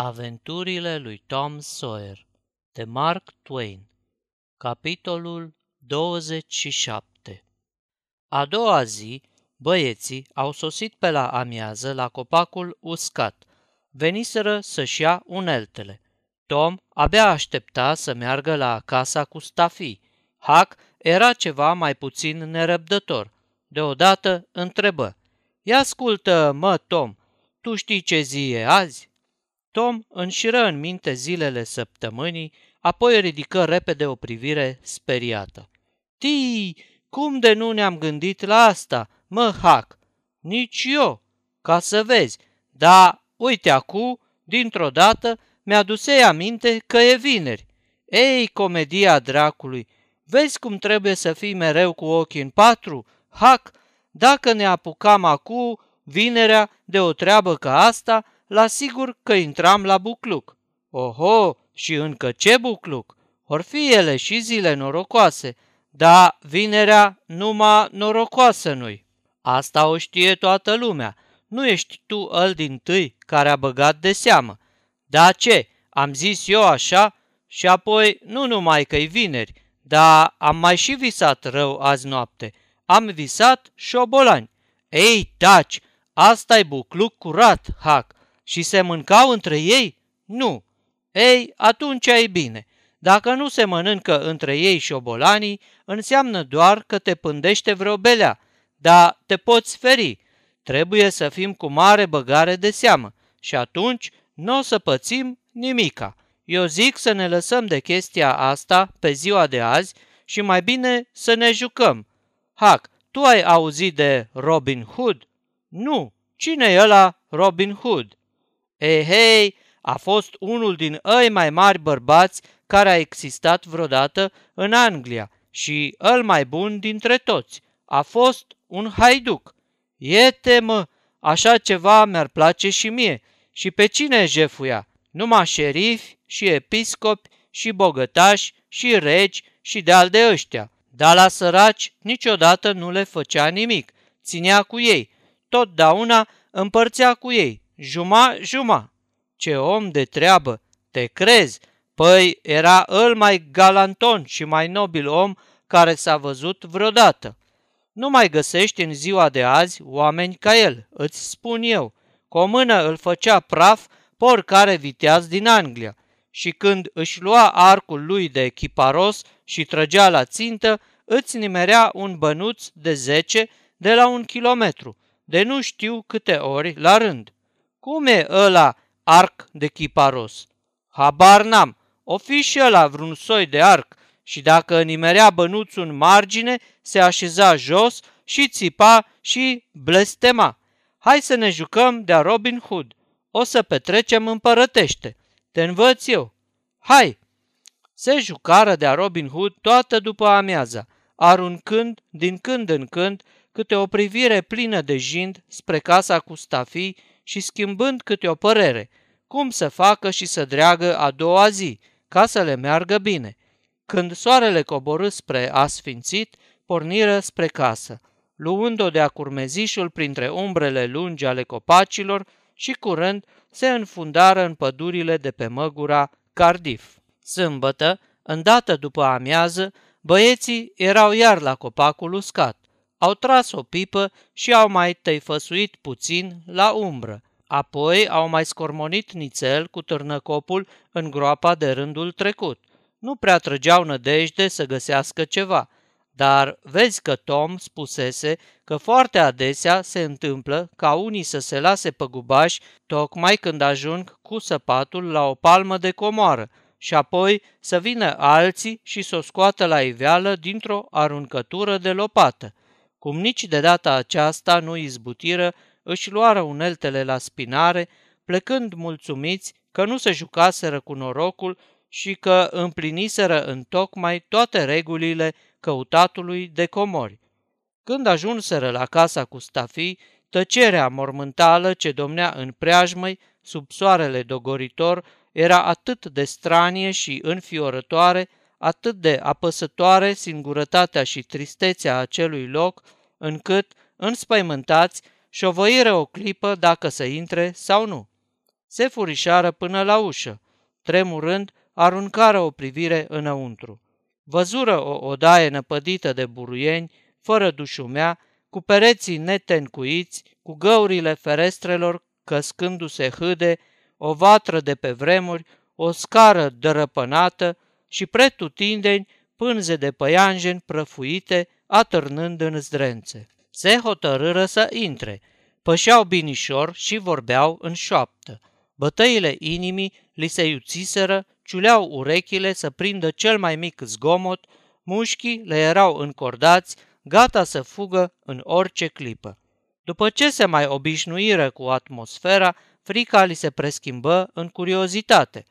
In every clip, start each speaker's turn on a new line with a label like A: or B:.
A: Aventurile lui Tom Sawyer de Mark Twain Capitolul 27 A doua zi, băieții au sosit pe la amiază la copacul uscat. Veniseră să-și ia uneltele. Tom abia aștepta să meargă la casa cu stafii. Huck era ceva mai puțin nerăbdător. Deodată întrebă. Ia ascultă, mă, Tom, tu știi ce zi e azi? Tom înșiră în minte zilele săptămânii, apoi ridică repede o privire speriată. Tii, cum de nu ne-am gândit la asta, mă, Hac? Nici eu, ca să vezi. Da, uite acu, dintr-o dată, mi-adusei aminte că e vineri. Ei, comedia dracului, vezi cum trebuie să fii mereu cu ochii în patru? Hac, dacă ne apucam acu, vinerea, de o treabă ca asta, la sigur că intram la bucluc. Oho, și încă ce bucluc? Or fi ele și zile norocoase, dar vinerea numai norocoasă nu-i. Asta o știe toată lumea. Nu ești tu îl din tâi care a băgat de seamă. Da ce? Am zis eu așa și apoi nu numai că-i vineri, dar am mai și visat rău azi noapte. Am visat șobolani. Ei, taci, asta e bucluc curat, hac. Și se mâncau între ei? Nu. Ei, atunci e bine. Dacă nu se mănâncă între ei șobolanii, înseamnă doar că te pândește vreo belea, dar te poți feri. Trebuie să fim cu mare băgare de seamă și atunci nu o să pățim nimica. Eu zic să ne lăsăm de chestia asta pe ziua de azi și mai bine să ne jucăm. Hac, tu ai auzit de Robin Hood? Nu. Cine e ăla Robin Hood? Ei, hei, a fost unul din ei mai mari bărbați care a existat vreodată în Anglia și îl mai bun dintre toți. A fost un haiduc. Iete mă, așa ceva mi-ar place și mie. Și pe cine jefuia? Numai șerifi și episcopi și bogătași și regi și de-al de ăștia. Dar la săraci niciodată nu le făcea nimic. Ținea cu ei. Totdeauna împărțea cu ei Juma-juma. Ce om de treabă! Te crezi? Păi era îl mai galanton și mai nobil om care s-a văzut vreodată. Nu mai găsești în ziua de azi oameni ca el, îți spun eu. Cu o mână îl făcea praf por care viteaz din Anglia și când își lua arcul lui de chiparos și trăgea la țintă, îți nimerea un bănuț de zece de la un kilometru, de nu știu câte ori la rând. Cum e ăla arc de chiparos? Habar n-am. O fi și ăla vreun soi de arc și dacă nimerea bănuțul în margine, se așeza jos și țipa și blestema. Hai să ne jucăm de Robin Hood. O să petrecem împărătește. Te învăț eu. Hai! Se jucară de Robin Hood toată după amiaza, aruncând din când în când câte o privire plină de jind spre casa cu stafii și schimbând câte o părere, cum să facă și să dreagă a doua zi, ca să le meargă bine. Când soarele coborâ spre asfințit, porniră spre casă, luând-o de-a curmezișul printre umbrele lungi ale copacilor și curând se înfundară în pădurile de pe măgura Cardiff. Sâmbătă, îndată după amiază, băieții erau iar la copacul uscat au tras o pipă și au mai tăifăsuit puțin la umbră. Apoi au mai scormonit nițel cu târnăcopul în groapa de rândul trecut. Nu prea trăgeau nădejde să găsească ceva, dar vezi că Tom spusese că foarte adesea se întâmplă ca unii să se lase păgubași tocmai când ajung cu săpatul la o palmă de comoară și apoi să vină alții și să o scoată la iveală dintr-o aruncătură de lopată. Cum nici de data aceasta nu izbutiră, își luară uneltele la spinare, plecând mulțumiți că nu se jucaseră cu norocul și că împliniseră în tocmai toate regulile căutatului de comori. Când ajunseră la casa cu stafii, tăcerea mormântală ce domnea în preajmăi, sub soarele dogoritor, era atât de stranie și înfiorătoare, atât de apăsătoare singurătatea și tristețea acelui loc, încât, înspăimântați, șovăiră o clipă dacă să intre sau nu. Se furișară până la ușă. Tremurând, aruncară o privire înăuntru. Văzură o odaie năpădită de buruieni, fără dușumea, cu pereții netencuiți, cu găurile ferestrelor căscându-se hâde, o vatră de pe vremuri, o scară dărăpânată și pretutindeni pânze de păianjen prăfuite, atârnând în zdrențe. Se hotărâră să intre, pășeau binișor și vorbeau în șoaptă. Bătăile inimii li se iuțiseră, ciuleau urechile să prindă cel mai mic zgomot, mușchii le erau încordați, gata să fugă în orice clipă. După ce se mai obișnuiră cu atmosfera, frica li se preschimbă în curiozitate.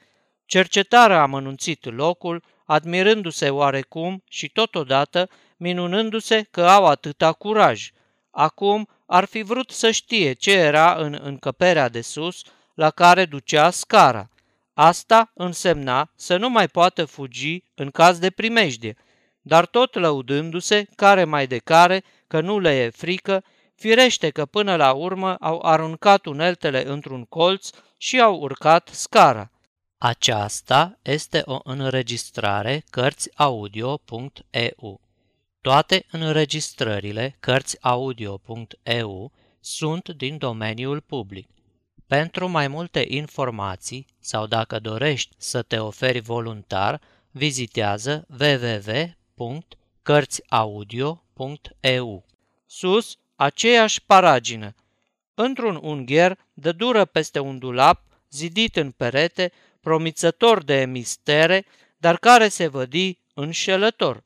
A: Cercetară amănunțit locul, admirându-se oarecum și totodată minunându-se că au atâta curaj. Acum ar fi vrut să știe ce era în încăperea de sus, la care ducea scara. Asta însemna să nu mai poată fugi în caz de primejdie, dar tot lăudându-se, care mai de care, că nu le e frică, firește că până la urmă au aruncat uneltele într-un colț și au urcat scara. Aceasta este o înregistrare Cărțiaudio.eu. Toate înregistrările Cărțiaudio.eu sunt din domeniul public. Pentru mai multe informații sau dacă dorești să te oferi voluntar, vizitează www.cărțiaudio.eu. Sus, aceeași paragină. Într-un ungher, de dură peste un dulap, zidit în perete, promițător de mistere, dar care se vădi înșelător.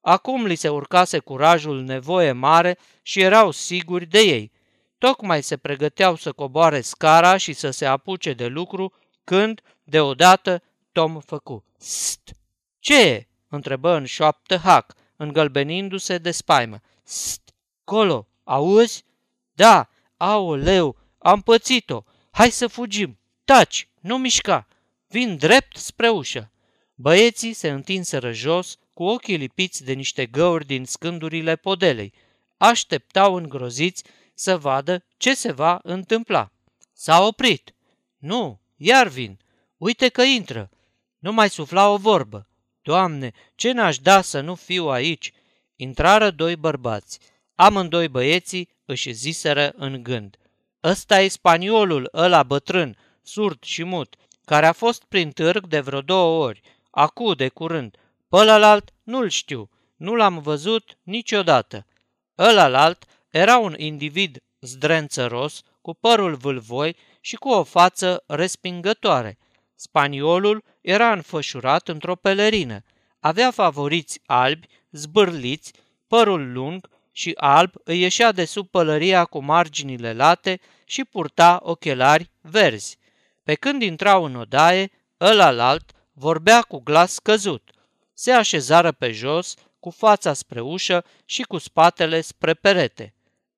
A: Acum li se urcase curajul nevoie mare și erau siguri de ei. Tocmai se pregăteau să coboare scara și să se apuce de lucru, când, deodată, Tom făcu. St! Ce e?" întrebă în șoaptă Hac, îngălbenindu-se de spaimă. St! Colo, auzi? Da, aoleu, am pățit-o. Hai să fugim. Taci, nu mișca. Vin drept spre ușă. Băieții se întinseră jos, cu ochii lipiți de niște găuri din scândurile podelei. Așteptau îngroziți să vadă ce se va întâmpla. S-a oprit. Nu, iar vin. Uite că intră. Nu mai sufla o vorbă. Doamne, ce n-aș da să nu fiu aici? Intrară doi bărbați. Amândoi băieții își ziseră în gând. Ăsta e spaniolul ăla bătrân, surd și mut, care a fost prin târg de vreo două ori, acu de curând. Pălălalt nu-l știu, nu l-am văzut niciodată. Ălalalt era un individ zdrențăros, cu părul vâlvoi și cu o față respingătoare. Spaniolul era înfășurat într-o pelerină. Avea favoriți albi, zbârliți, părul lung și alb îi ieșea de sub pălăria cu marginile late și purta ochelari verzi. Pe când intrau în odaie, ălalalt vorbea cu glas căzut. Se așezară pe jos, cu fața spre ușă și cu spatele spre perete.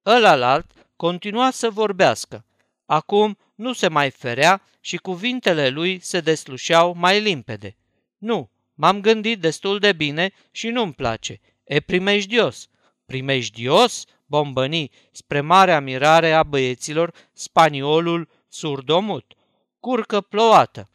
A: Ălalalt continua să vorbească. Acum nu se mai ferea și cuvintele lui se deslușeau mai limpede. Nu, m-am gândit destul de bine și nu-mi place. E primejdios. Primejdios? Bombăni, spre marea mirare a băieților, spaniolul surdomut. Curcă plouată.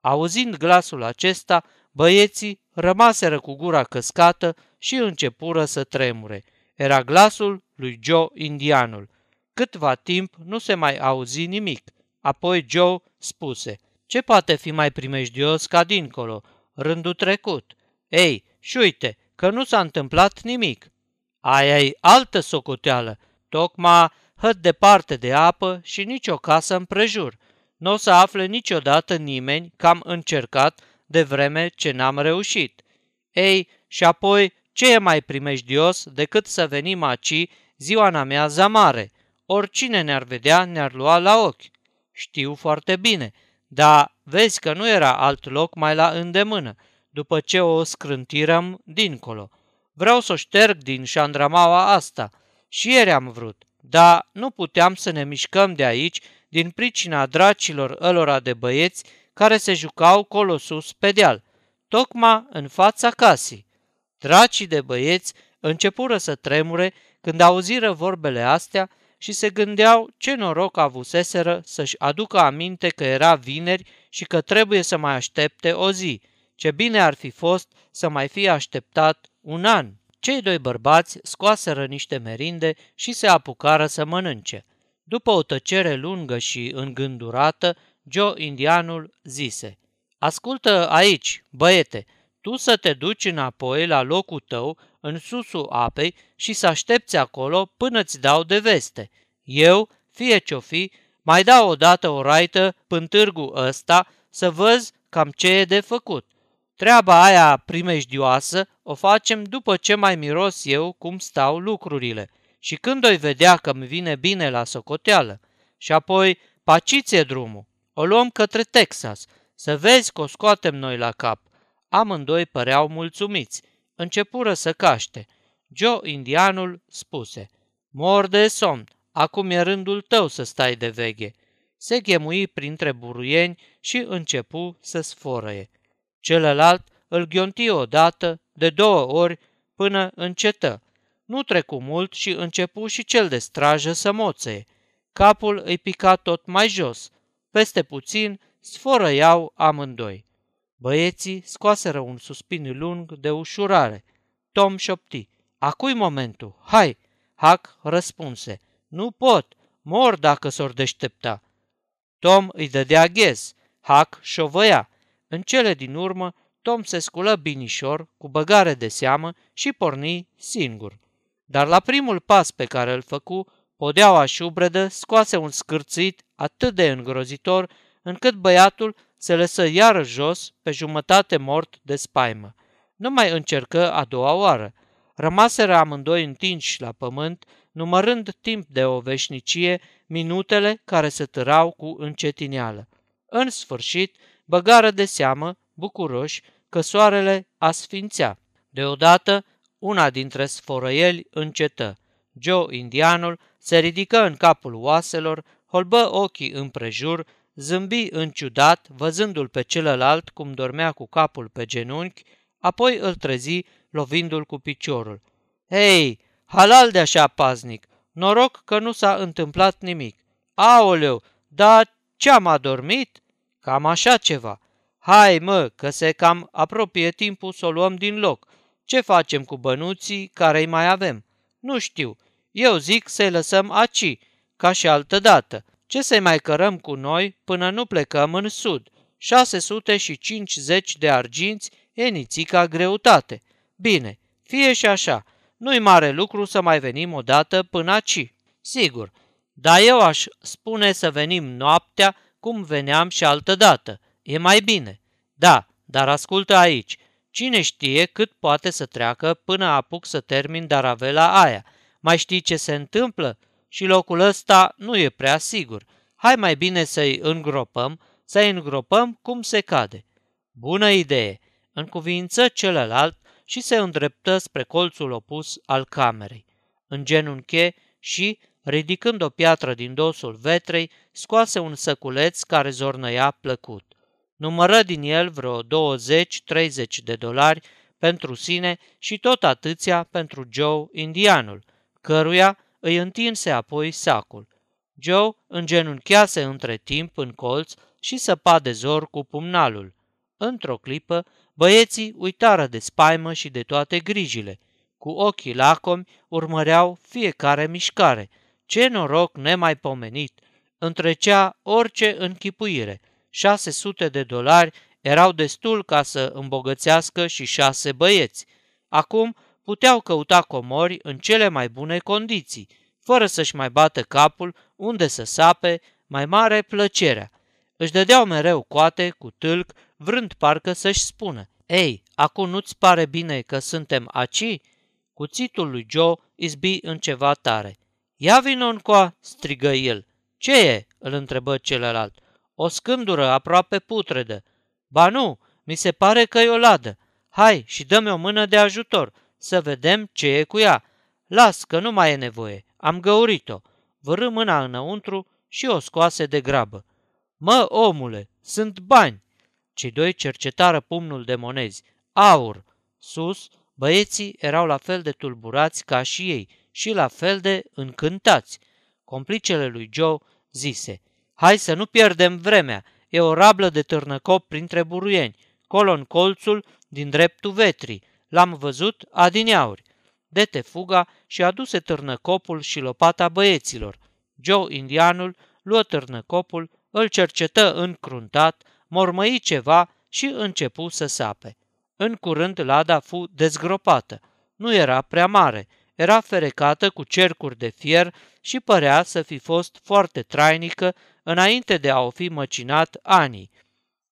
A: Auzind glasul acesta, băieții rămaseră cu gura căscată și începură să tremure. Era glasul lui Joe indianul. Câtva timp nu se mai auzi nimic. Apoi Joe spuse, ce poate fi mai primejdios ca dincolo, rândul trecut? Ei, și uite, că nu s-a întâmplat nimic. Aia e altă socoteală, tocmai hăt departe de apă și nicio casă împrejur. Nu o să afle niciodată nimeni că am încercat de vreme ce n-am reușit. Ei, și apoi ce e mai primejdios decât să venim aici ziua în amiaza mare? Oricine ne-ar vedea, ne-ar lua la ochi. Știu foarte bine, dar vezi că nu era alt loc mai la îndemână, după ce o scrântirăm dincolo. Vreau să o șterg din șandramaua asta. Și ieri am vrut, dar nu puteam să ne mișcăm de aici din pricina dracilor ălora de băieți care se jucau colosus pe deal, tocmai în fața casei. Dracii de băieți începură să tremure când auziră vorbele astea și se gândeau ce noroc avuseseră să-și aducă aminte că era vineri și că trebuie să mai aștepte o zi. Ce bine ar fi fost să mai fie așteptat un an. Cei doi bărbați scoaseră niște merinde și se apucară să mănânce. După o tăcere lungă și îngândurată, Joe Indianul zise, Ascultă aici, băiete, tu să te duci înapoi la locul tău, în susul apei, și să aștepți acolo până îți dau de veste. Eu, fie ce-o fi, mai dau odată o raită până târgul ăsta să văz cam ce e de făcut. Treaba aia primejdioasă o facem după ce mai miros eu cum stau lucrurile și când o vedea că mi vine bine la socoteală. Și apoi, paciție drumul, o luăm către Texas, să vezi că o scoatem noi la cap. Amândoi păreau mulțumiți. Începură să caște. Joe Indianul spuse, Mor de somn, acum e rândul tău să stai de veghe. Se ghemui printre buruieni și începu să sforăie. Celălalt îl ghionti odată, de două ori, până încetă. Nu trecu mult și începu și cel de strajă să moțe. Capul îi pica tot mai jos. Peste puțin sforăiau amândoi. Băieții scoaseră un suspin lung de ușurare. Tom șopti. Acui momentul, hai! Hac răspunse. Nu pot, mor dacă s-or deștepta. Tom îi dădea ghez. Hac șovăia. În cele din urmă, Tom se sculă binișor, cu băgare de seamă și porni singur. Dar la primul pas pe care îl făcu, podeaua șubredă scoase un scârțit atât de îngrozitor, încât băiatul se lăsă iară jos, pe jumătate mort de spaimă. Nu mai încercă a doua oară. Rămaseră amândoi întinși la pământ, numărând timp de o veșnicie minutele care se târau cu încetineală. În sfârșit, băgară de seamă, bucuroși, că soarele asfințea. Deodată, una dintre sforăieli încetă. Joe, indianul, se ridică în capul oaselor, holbă ochii împrejur, zâmbi înciudat, văzându-l pe celălalt cum dormea cu capul pe genunchi, apoi îl trezi, lovindu-l cu piciorul. Hei, halal de așa paznic, noroc că nu s-a întâmplat nimic. Aoleu, dar ce-am adormit? Cam așa ceva. Hai mă, că se cam apropie timpul să o luăm din loc. Ce facem cu bănuții care îi mai avem? Nu știu. Eu zic să-i lăsăm aci, ca și altă dată. Ce să-i mai cărăm cu noi până nu plecăm în sud? 650 de arginți e nițica greutate. Bine, fie și așa. Nu-i mare lucru să mai venim odată până aci. Sigur, dar eu aș spune să venim noaptea cum veneam și altă dată. E mai bine. Da, dar ascultă aici. Cine știe cât poate să treacă până apuc să termin daravela aia? Mai știi ce se întâmplă? Și locul ăsta nu e prea sigur. Hai mai bine să-i îngropăm, să-i îngropăm cum se cade. Bună idee! Încuvință celălalt și se îndreptă spre colțul opus al camerei. În genunche și, ridicând o piatră din dosul vetrei, scoase un săculeț care zornăia plăcut. Numără din el vreo 20-30 de dolari pentru sine și tot atâția pentru Joe, indianul, căruia îi întinse apoi sacul. Joe îngenunchease între timp în colț și săpa de zor cu pumnalul. Într-o clipă, băieții uitară de spaimă și de toate grijile. Cu ochii lacomi urmăreau fiecare mișcare. Ce noroc nemaipomenit! Întrecea orice închipuire – 600 de dolari erau destul ca să îmbogățească și șase băieți. Acum puteau căuta comori în cele mai bune condiții, fără să-și mai bată capul unde să sape, mai mare plăcerea. Își dădeau mereu coate cu tâlc, vrând parcă să-și spună, Ei, acum nu-ți pare bine că suntem aci?" Cuțitul lui Joe izbi în ceva tare. Ia vino încoa!" strigă el. Ce e?" îl întrebă celălalt. O scândură aproape putredă. Ba nu, mi se pare că e o ladă. Hai și dă-mi o mână de ajutor, să vedem ce e cu ea. Las că nu mai e nevoie, am găurit-o. Vărâ mâna înăuntru și o scoase de grabă. Mă, omule, sunt bani! Cei doi cercetară pumnul de monezi. Aur! Sus, băieții erau la fel de tulburați ca și ei și la fel de încântați. Complicele lui Joe zise, Hai să nu pierdem vremea, e o rablă de târnăcop printre buruieni, colo în colțul din dreptul vetrii. L-am văzut adineauri. Dete fuga și aduse târnăcopul și lopata băieților. Joe, indianul, luă târnăcopul, îl cercetă încruntat, mormăi ceva și începu să sape. În curând lada fu dezgropată. Nu era prea mare, era ferecată cu cercuri de fier și părea să fi fost foarte trainică înainte de a o fi măcinat anii.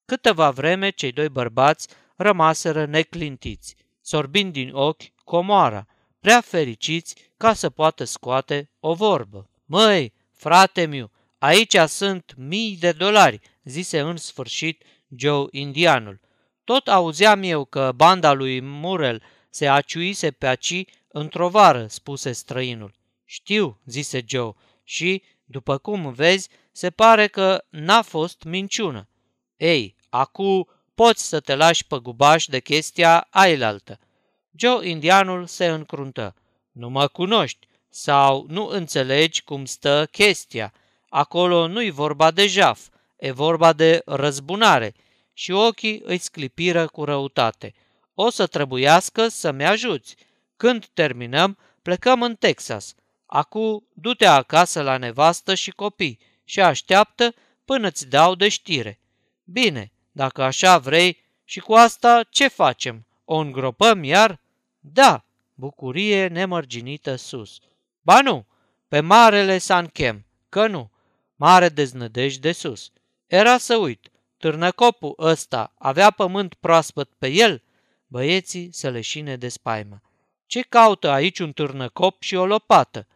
A: Câteva vreme cei doi bărbați rămaseră neclintiți, sorbind din ochi comoara, prea fericiți ca să poată scoate o vorbă. Măi, frate miu, aici sunt mii de dolari, zise în sfârșit Joe indianul. Tot auzeam eu că banda lui Murel se aciuise pe aci într-o vară, spuse străinul. Știu, zise Joe, și, după cum vezi, se pare că n-a fost minciună. Ei, acu poți să te lași pe gubaș de chestia ailaltă. Joe indianul se încruntă. Nu mă cunoști sau nu înțelegi cum stă chestia. Acolo nu-i vorba de jaf, e vorba de răzbunare și ochii îi sclipiră cu răutate. O să trebuiască să-mi ajuți. Când terminăm, plecăm în Texas. Acu, du-te acasă la nevastă și copii și așteaptă până ți dau de știre. Bine, dacă așa vrei, și cu asta ce facem? O îngropăm iar? Da, bucurie nemărginită sus. Ba nu, pe marele Sanchem, că nu, mare deznădejde de sus. Era să uit, târnăcopul ăsta avea pământ proaspăt pe el? Băieții se leșine de spaimă. Ce caută aici un târnăcop și o lopată?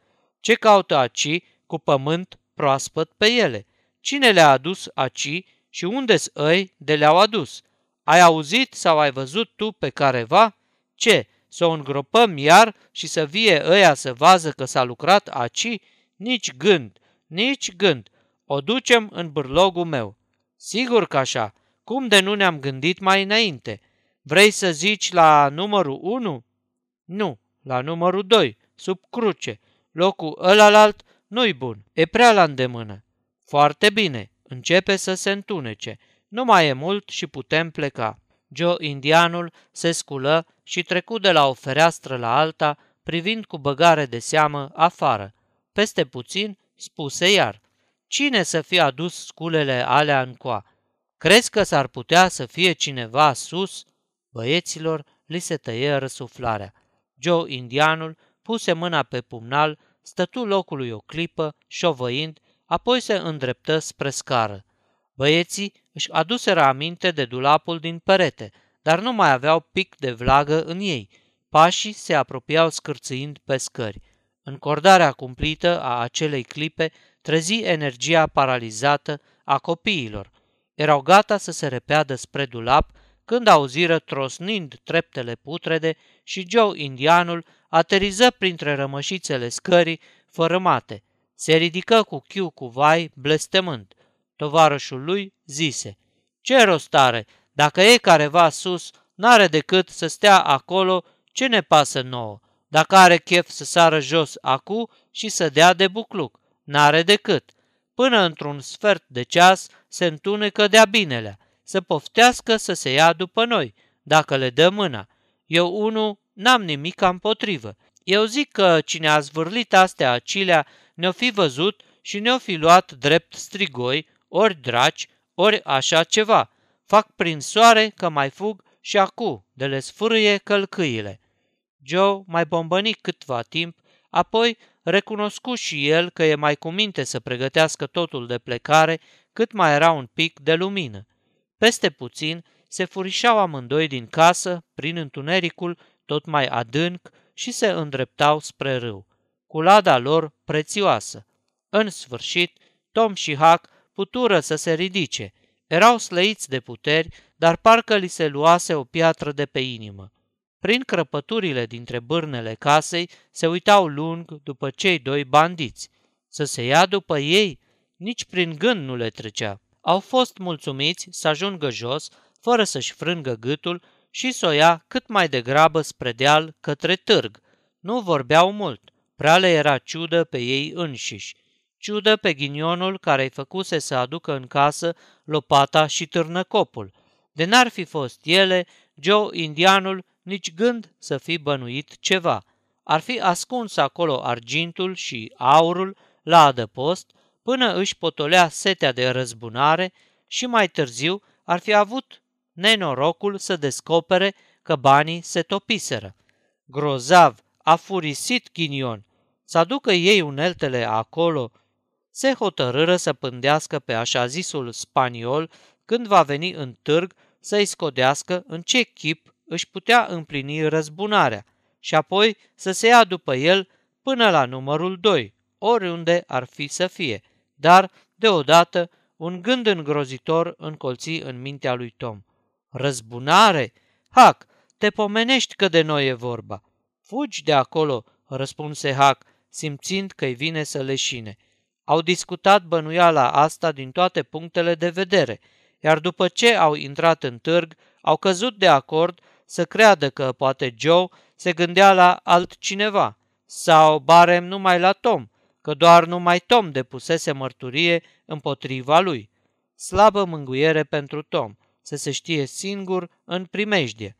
A: Ce caută aci cu pământ proaspăt pe ele? Cine le-a adus aci și unde-s îi de le-au adus? Ai auzit sau ai văzut tu pe careva? Ce, să o îngropăm iar și să vie ăia să vază că s-a lucrat aci? Nici gând, nici gând. O ducem în bârlogul meu. Sigur că așa. Cum de nu ne-am gândit mai înainte? Vrei să zici la numărul 1? Nu, la numărul 2, sub cruce. Locul ălalalt nu-i bun, e prea la îndemână. Foarte bine, începe să se întunece. Nu mai e mult și putem pleca. Joe indianul se sculă și trecu de la o fereastră la alta, privind cu băgare de seamă afară. Peste puțin spuse iar, cine să fie adus sculele alea în coa? Crezi că s-ar putea să fie cineva sus? Băieților li se tăie răsuflarea. Joe indianul puse mâna pe pumnal, stătu locului o clipă, șovăind, apoi se îndreptă spre scară. Băieții își aduseră aminte de dulapul din perete, dar nu mai aveau pic de vlagă în ei. Pașii se apropiau scârțâind pe scări. Încordarea cumplită a acelei clipe trezi energia paralizată a copiilor. Erau gata să se repeadă spre dulap când auziră trosnind treptele putrede și Joe indianul ateriză printre rămășițele scării fărâmate. Se ridică cu chiu cu vai, blestemând. Tovarășul lui zise, Ce rost are? Dacă e careva sus, n-are decât să stea acolo, ce ne pasă nouă? Dacă are chef să sară jos acu și să dea de bucluc, n-are decât. Până într-un sfert de ceas se întunecă de-a binelea, să poftească să se ia după noi, dacă le dă mâna. Eu, unu, n-am nimic împotrivă. Eu zic că cine a zvârlit astea acilea ne-o fi văzut și ne-o fi luat drept strigoi, ori draci, ori așa ceva. Fac prin soare că mai fug și acu de le sfârâie călcâile. Joe mai bombăni câtva timp, apoi recunoscu și el că e mai cu minte să pregătească totul de plecare cât mai era un pic de lumină. Peste puțin se furișau amândoi din casă prin întunericul tot mai adânc și se îndreptau spre râu, cu lada lor prețioasă. În sfârșit, Tom și Huck putură să se ridice. Erau slăiți de puteri, dar parcă li se luase o piatră de pe inimă. Prin crăpăturile dintre bârnele casei se uitau lung după cei doi bandiți. Să se ia după ei, nici prin gând nu le trecea. Au fost mulțumiți să ajungă jos, fără să-și frângă gâtul și să o ia cât mai degrabă spre deal către târg. Nu vorbeau mult, prea le era ciudă pe ei înșiși. ciudă pe ghinionul care îi făcuse să aducă în casă lopata și târnăcopul. De n-ar fi fost ele, Joe, indianul, nici gând să fi bănuit ceva. Ar fi ascuns acolo argintul și aurul la adăpost până își potolea setea de răzbunare și mai târziu ar fi avut nenorocul să descopere că banii se topiseră. Grozav, a furisit ghinion, să aducă ei uneltele acolo, se hotărâră să pândească pe așa zisul spaniol când va veni în târg să-i scodească în ce chip își putea împlini răzbunarea și apoi să se ia după el până la numărul 2, oriunde ar fi să fie. Dar, deodată, un gând îngrozitor încolți în mintea lui Tom. Răzbunare? Hac, te pomenești că de noi e vorba. Fugi de acolo, răspunse Hac, simțind că-i vine să leșine. Au discutat bănuiala asta din toate punctele de vedere, iar după ce au intrat în târg, au căzut de acord să creadă că poate Joe se gândea la altcineva, sau barem numai la Tom, că doar numai Tom depusese mărturie împotriva lui. Slabă mânguiere pentru Tom, să se știe singur în primejdie.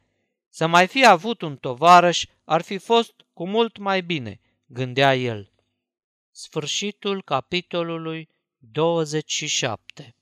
A: Să mai fi avut un tovarăș ar fi fost cu mult mai bine, gândea el. Sfârșitul capitolului 27